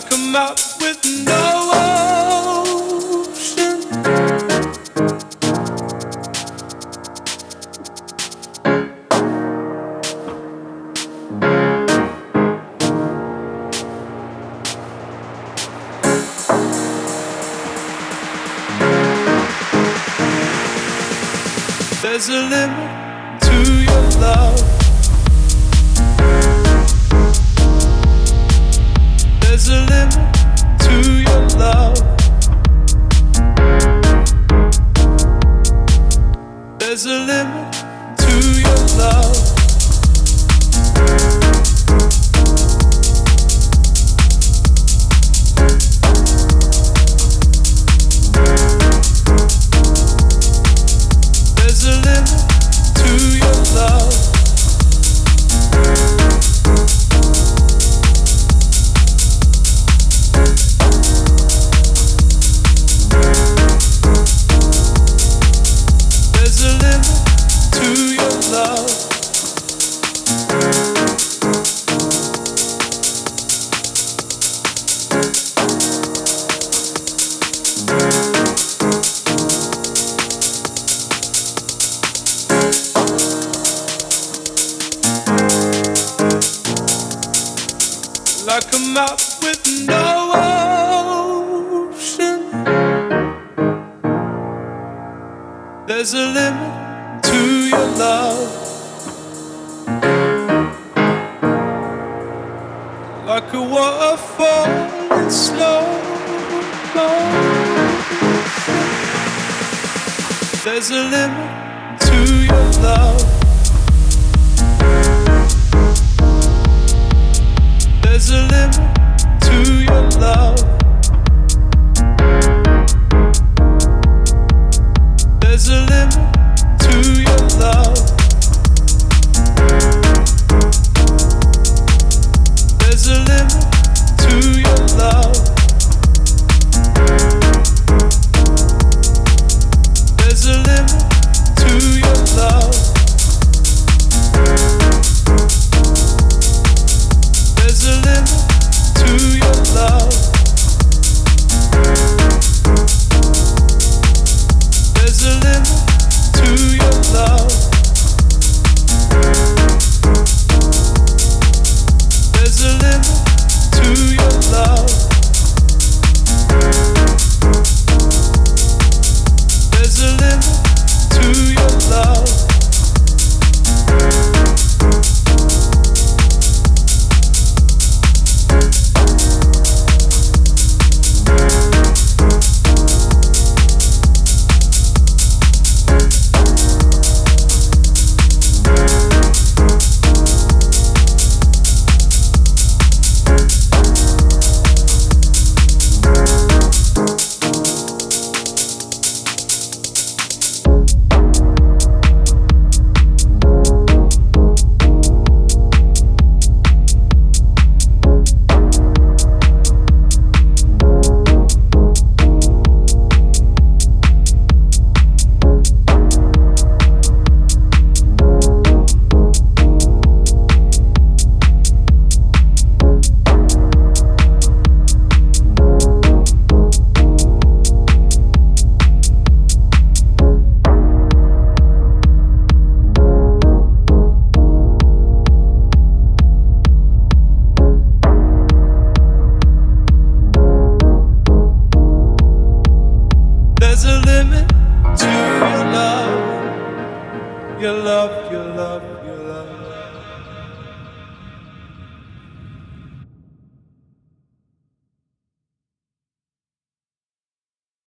like a map with no ocean. There's a limit to your love. There's a limit to your love. There's a limit to your love. Like a map with no ocean. There's a limit to your love. Like a waterfall in slow. There's a limit to your love. There's a limit to your love. There's a limit to your love. There's a limit to your love. your love, your love.